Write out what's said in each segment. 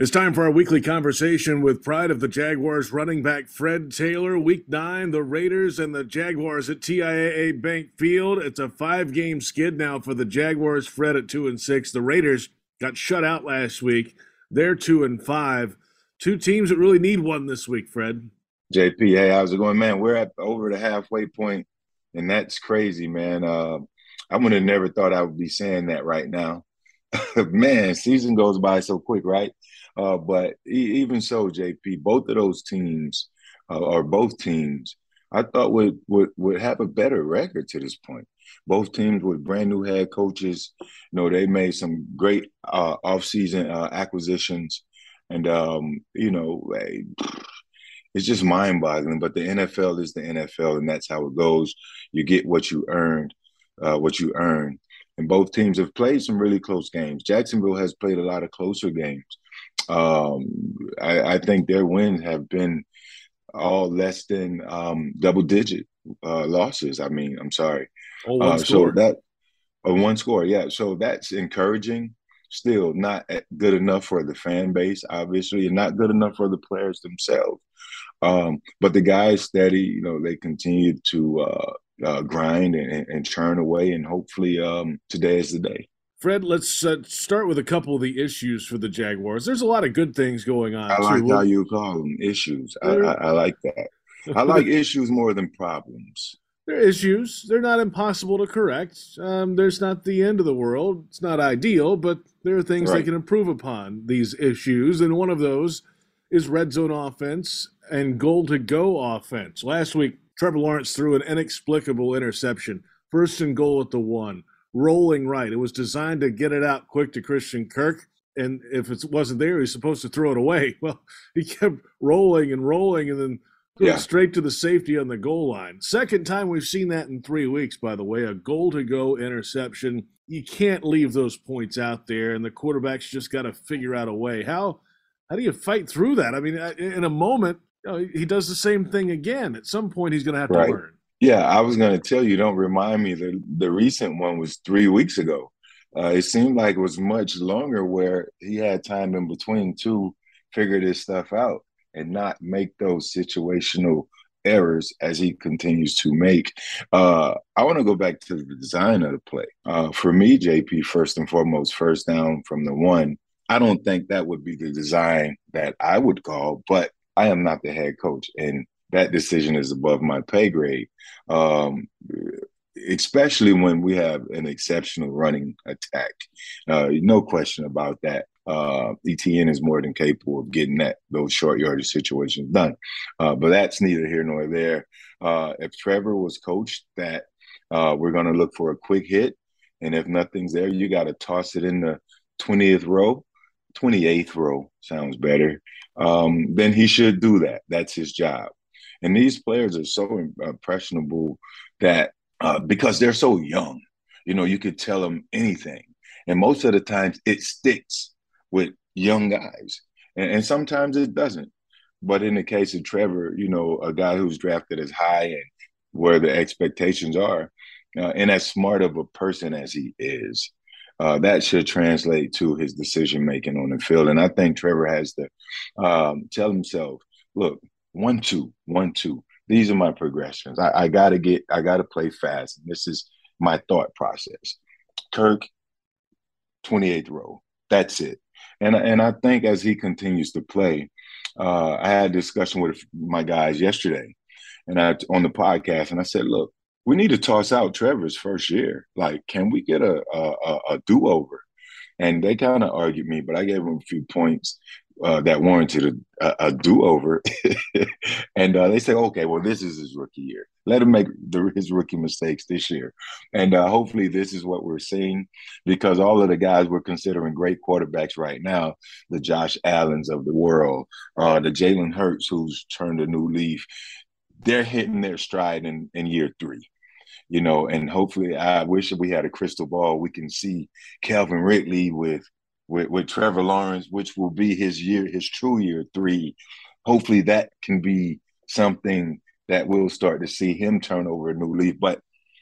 It's time for our weekly conversation with pride of the Jaguars running back Fred Taylor. Week nine, the Raiders and the Jaguars at TIAA Bank Field. It's a five game skid now for the Jaguars. Fred at two and six. The Raiders got shut out last week. They're two and five. Two teams that really need one this week, Fred. JP, hey, how's it going, man? We're at over the halfway point, and that's crazy, man. Uh, I would have never thought I would be saying that right now. man, season goes by so quick, right? Uh, but even so, JP, both of those teams, uh, or both teams, I thought would, would would have a better record to this point. Both teams with brand new head coaches. You know, they made some great uh, offseason uh, acquisitions, and um, you know, it's just mind-boggling. But the NFL is the NFL, and that's how it goes. You get what you earned, uh, what you earn. And both teams have played some really close games. Jacksonville has played a lot of closer games. Um, I, I, think their wins have been all less than um, double digit uh, losses. I mean, I'm sorry. Oh, uh, so that a uh, one score, yeah. So that's encouraging. Still not good enough for the fan base, obviously, and not good enough for the players themselves. Um, but the guys steady, you know, they continue to uh, uh, grind and, and, churn away, and hopefully um, today is the day. Fred, let's uh, start with a couple of the issues for the Jaguars. There's a lot of good things going on. I like too. how you call them issues. I, I, I like that. I like issues more than problems. They're issues. They're not impossible to correct. Um, there's not the end of the world. It's not ideal, but there are things right. they can improve upon these issues. And one of those is red zone offense and goal to go offense. Last week, Trevor Lawrence threw an inexplicable interception, first and goal at the one rolling right. It was designed to get it out quick to Christian Kirk. And if it wasn't there, he's supposed to throw it away. Well, he kept rolling and rolling and then yeah. straight to the safety on the goal line. Second time we've seen that in three weeks, by the way, a goal to go interception. You can't leave those points out there, and the quarterback's just got to figure out a way. How how do you fight through that? I mean, in a moment, you know, he does the same thing again. At some point, he's going to have right. to learn. Yeah, I was going to tell you. Don't remind me. The the recent one was three weeks ago. Uh, it seemed like it was much longer, where he had time in between to figure this stuff out and not make those situational errors as he continues to make. Uh, I want to go back to the design of the play. Uh, for me, JP, first and foremost, first down from the one. I don't think that would be the design that I would call, but I am not the head coach, and that decision is above my pay grade. Um, especially when we have an exceptional running attack. Uh, no question about that. Uh, Etienne is more than capable of getting that those short yardage situations done. Uh, but that's neither here nor there. Uh, if Trevor was coached that uh, we're going to look for a quick hit, and if nothing's there, you got to toss it in the 20th row. 28th row sounds better. Um, then he should do that. That's his job. And these players are so impressionable that uh, because they're so young, you know, you could tell them anything. And most of the times it sticks with young guys. And, and sometimes it doesn't. But in the case of Trevor, you know, a guy who's drafted as high and where the expectations are, uh, and as smart of a person as he is, uh, that should translate to his decision making on the field. And I think Trevor has to um, tell himself, look, one two one two. These are my progressions. I, I gotta get i gotta play fast. This is my thought process. Kirk 28th row. That's it. And and i think as he continues to play uh, i had a discussion with my guys yesterday and i on the podcast and i said look we need to toss out trevor's first year. Like can we get a a, a do-over? And they kind of argued me, but I gave them a few points uh, that warranted a, a do over. and uh, they say, okay, well, this is his rookie year. Let him make the, his rookie mistakes this year. And uh, hopefully, this is what we're seeing because all of the guys we're considering great quarterbacks right now the Josh Allens of the world, uh, the Jalen Hurts, who's turned a new leaf they're hitting their stride in, in year three you know, and hopefully I wish we had a crystal ball. We can see Calvin Ridley with with, with Trevor Lawrence, which will be his year, his true year three. Hopefully, that can be something that we'll start to see him turn over a new leaf. But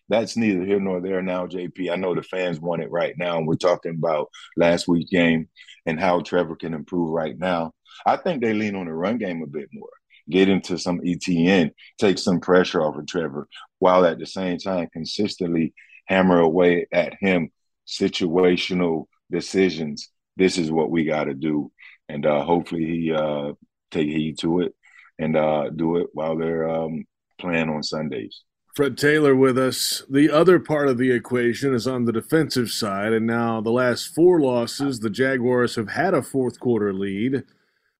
that's neither here nor there now, JP. I know the fans want it right now, and we're talking about last week's game and how Trevor can improve right now. I think they lean on the run game a bit more, get into some Etienne, take some pressure off of Trevor, while at the same time consistently hammer away at him situational decisions. This is what we got to do, and uh, hopefully he uh, take heed to it and uh, do it while they're um, playing on Sundays. Fred Taylor with us. The other part of the equation is on the defensive side, and now the last four losses, the Jaguars have had a fourth quarter lead,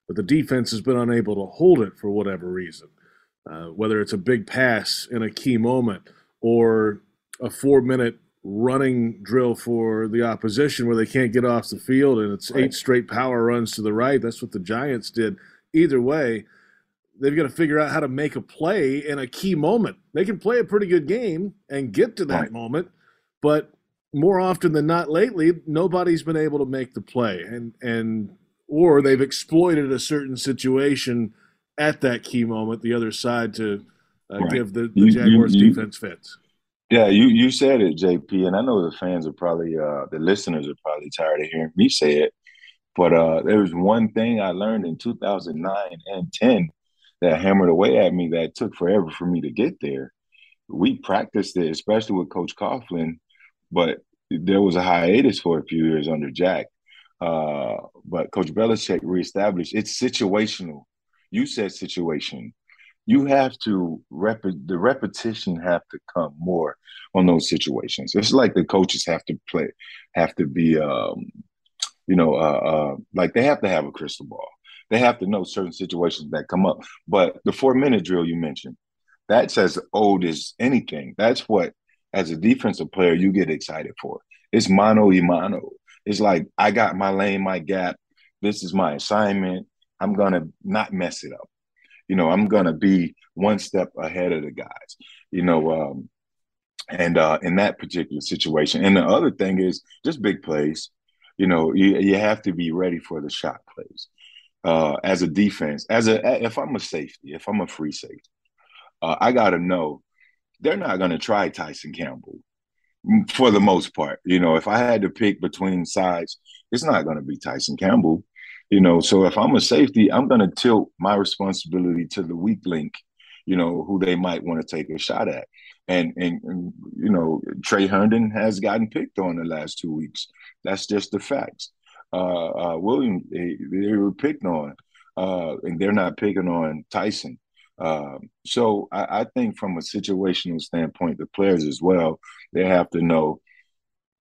but the defense has been unable to hold it for whatever reason. Uh, whether it's a big pass in a key moment or a four minute running drill for the opposition where they can't get off the field and it's right. eight straight power runs to the right. That's what the Giants did. Either way, they've got to figure out how to make a play in a key moment. They can play a pretty good game and get to that right. moment, but more often than not lately, nobody's been able to make the play and and or they've exploited a certain situation at that key moment, the other side to uh, right. give the, the Jaguars you, you, defense fits. Yeah, you you said it, JP, and I know the fans are probably uh, the listeners are probably tired of hearing me say it, but uh, there was one thing I learned in 2009 and 10 that hammered away at me that took forever for me to get there. We practiced it, especially with Coach Coughlin, but there was a hiatus for a few years under Jack. Uh, but Coach Belichick reestablished it's situational. You said situation. You have to rep the repetition have to come more on those situations. It's like the coaches have to play, have to be, um, you know, uh, uh, like they have to have a crystal ball they have to know certain situations that come up. But the four minute drill you mentioned, that's as old as anything. That's what, as a defensive player, you get excited for. It's mano y mano. It's like, I got my lane, my gap. This is my assignment. I'm to not mess it up. You know, I'm to be one step ahead of the guys, you know, um, and uh, in that particular situation. And the other thing is just big plays. You know, you, you have to be ready for the shot plays uh, as a defense, as a if I'm a safety, if I'm a free safety, uh, I got to know they're not to try Tyson Campbell for the most part. You know, if I had to pick between sides, it's not to be Tyson Campbell. You know, so if I'm a safety, I'm going to tilt my responsibility to the weak link. You know, who they might want to take a shot at. And, and, and you know Tre Herndon has gotten picked on the last two weeks. That's just the facts uh, uh, William, they, they, were picked on, uh, and they're not picking on Tyson. Um, so I, I, think from a situational standpoint, the players as well, they have to know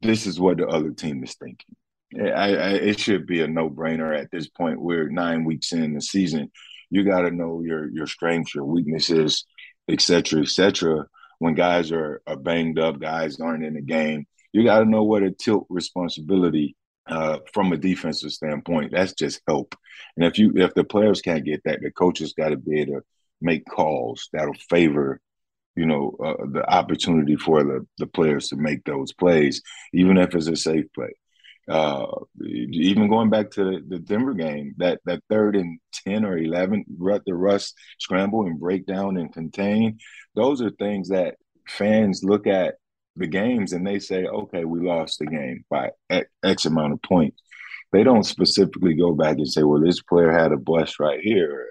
this is what the other team is thinking. I, I, it should be a no-brainer at this point. We're nine weeks in the season. You got to know your your strengths, your weaknesses, et cetera, et cetera. When guys are, are banged up, guys aren't in the game, you got to know where to tilt responsibility uh, from a defensive standpoint. That's just help. And if you if the players can't get that, the coaches got to be able to make calls that'll favor, you know, uh, the opportunity for the the players to make those plays, even if it's a safe play. Uh, even going back to the, Denver game, that that third and ten or eleven, the Russ scramble and break down and contain, those are things that fans look at the games and they say, okay, we lost the game by X amount of points. They don't specifically go back and say, well, this player had a bust right here,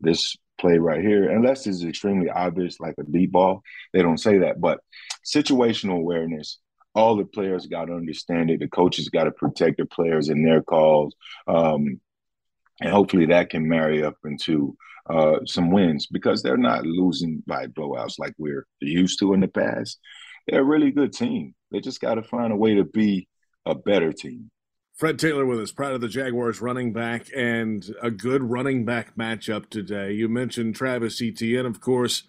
this play right here, unless it's extremely obvious, like a deep ball. They don't say that. But situational awareness, all the players got to understand it. The coaches got to protect the players in their calls. Um, and hopefully that can marry up into uh, some wins because they're not losing by blowouts like we're used to in the past they're a really good team. They just got to find a way to be a better team. Fred Taylor with us, proud of the Jaguars running back and a good running back matchup today. You mentioned Travis Etienne, of course.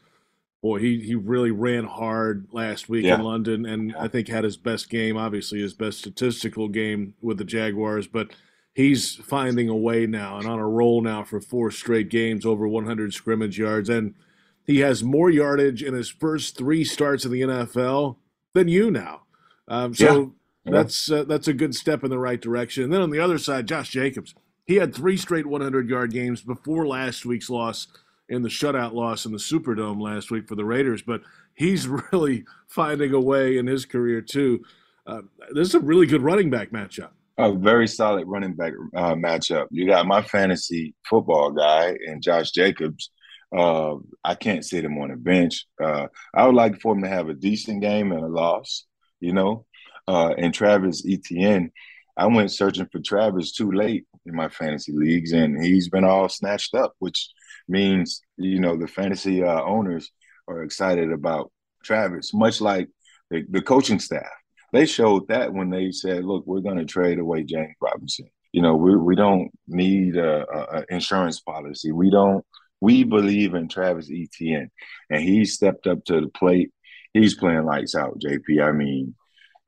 Boy, he, he really ran hard last week yeah. in London and I think had his best game, obviously his best statistical game with the Jaguars, but he's finding a way now and on a roll now for four straight games over 100 scrimmage yards and – he has more yardage in his first three starts in the NFL than you now. Um, so yeah. That's uh, that's a good step in the right direction. And then on the other side, Josh Jacobs, he had three straight 100 yard games before last week's loss in the shutout loss in the Superdome last week for the Raiders, but he's really finding a way in his career too. Uh, this is a really good running back matchup. A very solid running back uh, matchup. You got my fantasy football guy and Josh Jacobs. Uh, I can't sit him on a bench. Uh, I would like for him to have a decent game and a loss, you know. Uh, and Travis Etienne, I went searching for Travis too late in my fantasy leagues, and he's been all snatched up, which means you know the fantasy uh, owners are excited about Travis, much like the, the coaching staff. They showed that when they said, "Look, we're going to trade away James Robinson. You know, we we don't need a, a insurance policy. We don't. We believe in Travis Etienne, and he stepped up to the plate. He's playing lights out, JP. I mean,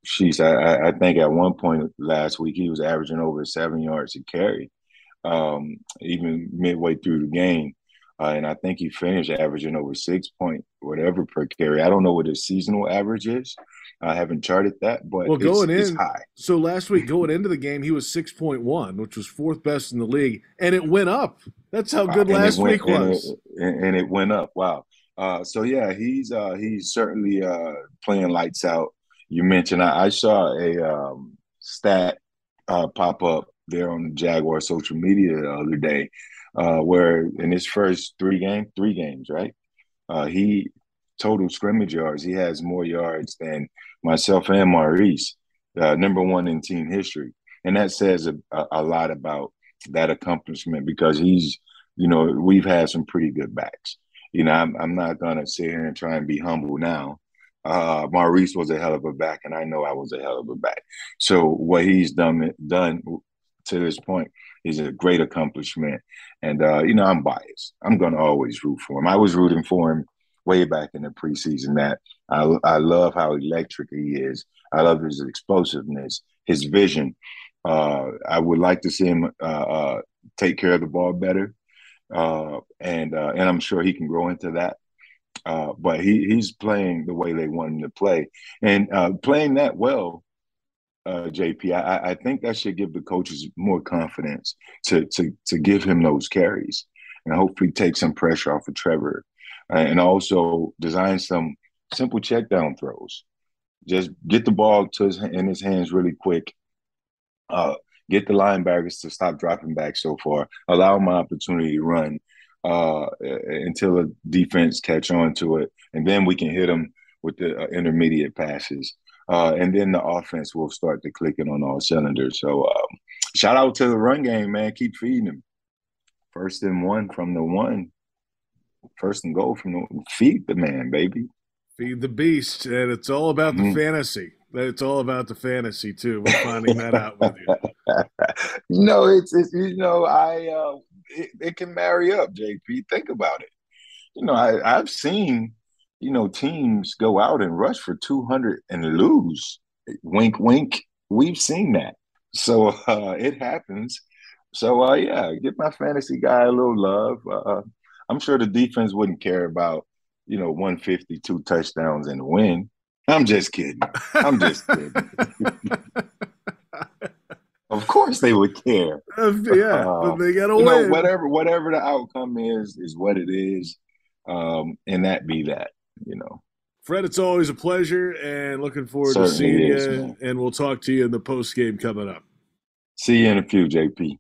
she's. I, I think at one point last week he was averaging over seven yards a carry, um, even midway through the game. Uh, and I think he finished averaging over six point whatever per carry. I don't know what his seasonal average is. I haven't charted that, but well, going it's, in, high. So last week going into the game, he was six point one, which was fourth best in the league, and it went up. That's how good uh, last went, week was, and it, and it, went up. Wow. Uh, so yeah, he's uh, he's certainly uh, playing lights out. You mentioned I, I saw a um, stat uh, pop up there on the Jaguar social media the other day uh, where in his first three game, three games, right? Uh, he total scrimmage yards. He has more yards than myself and Maurice, uh, number one in team history, and that says a, a, lot about that accomplishment because he's, you know, we've had some pretty good backs. You know, I'm, I'm not gonna sit here and try and be humble now. Uh, Maurice was a hell of a back, and I know I was a hell of a back. So what he's done done to this point is a great accomplishment. And uh, you know, I'm biased. I'm gonna always root for him. I was rooting for him way back in the preseason. That I I love how electric he is. I love his explosiveness, his vision. Uh, I would like to see him uh, uh take care of the ball better, uh, and uh, and I'm sure he can grow into that. but he he's playing the way they want him to play, and playing that well uh, JP. I, I think that should give the coaches more confidence to to to give him those carries and hopefully take some pressure off of Trevor, uh, and also design some simple check down throws. Just get the ball to his, in his hands really quick. Uh, get the linebackers to stop dropping back so far. Allow them opportunity to run uh, until the defense catch on to it, and then we can hit them with the uh, intermediate passes. Uh, and then the offense will start to clicking on all cylinders. So um, shout out to the run game, man. Keep feeding them. First and one from the one. First and goal from the feed the man, baby. Feed the beast, and it's all about the mm. fantasy. It's all about the fantasy too. We're finding that out with you. no, it's, it's you know I uh, it, it can marry up. JP, think about it. You know I I've seen you know, teams go out and rush for 200 and lose. Wink, wink. We've seen that. So uh, it happens. So, uh, yeah, give my fantasy guy a little love. Uh, I'm sure the defense wouldn't care about, you know, 152 touchdowns and a win. I'm just kidding. I'm just kidding. of course they would care. yeah, uh, but they got to win. Know, whatever, whatever the outcome is, is what it is. Um, and that be that you know. Fred, it's always a pleasure and looking forward Certainly to seeing is, you. Man. And we'll talk to you in the post game coming up. See you in a few, JP.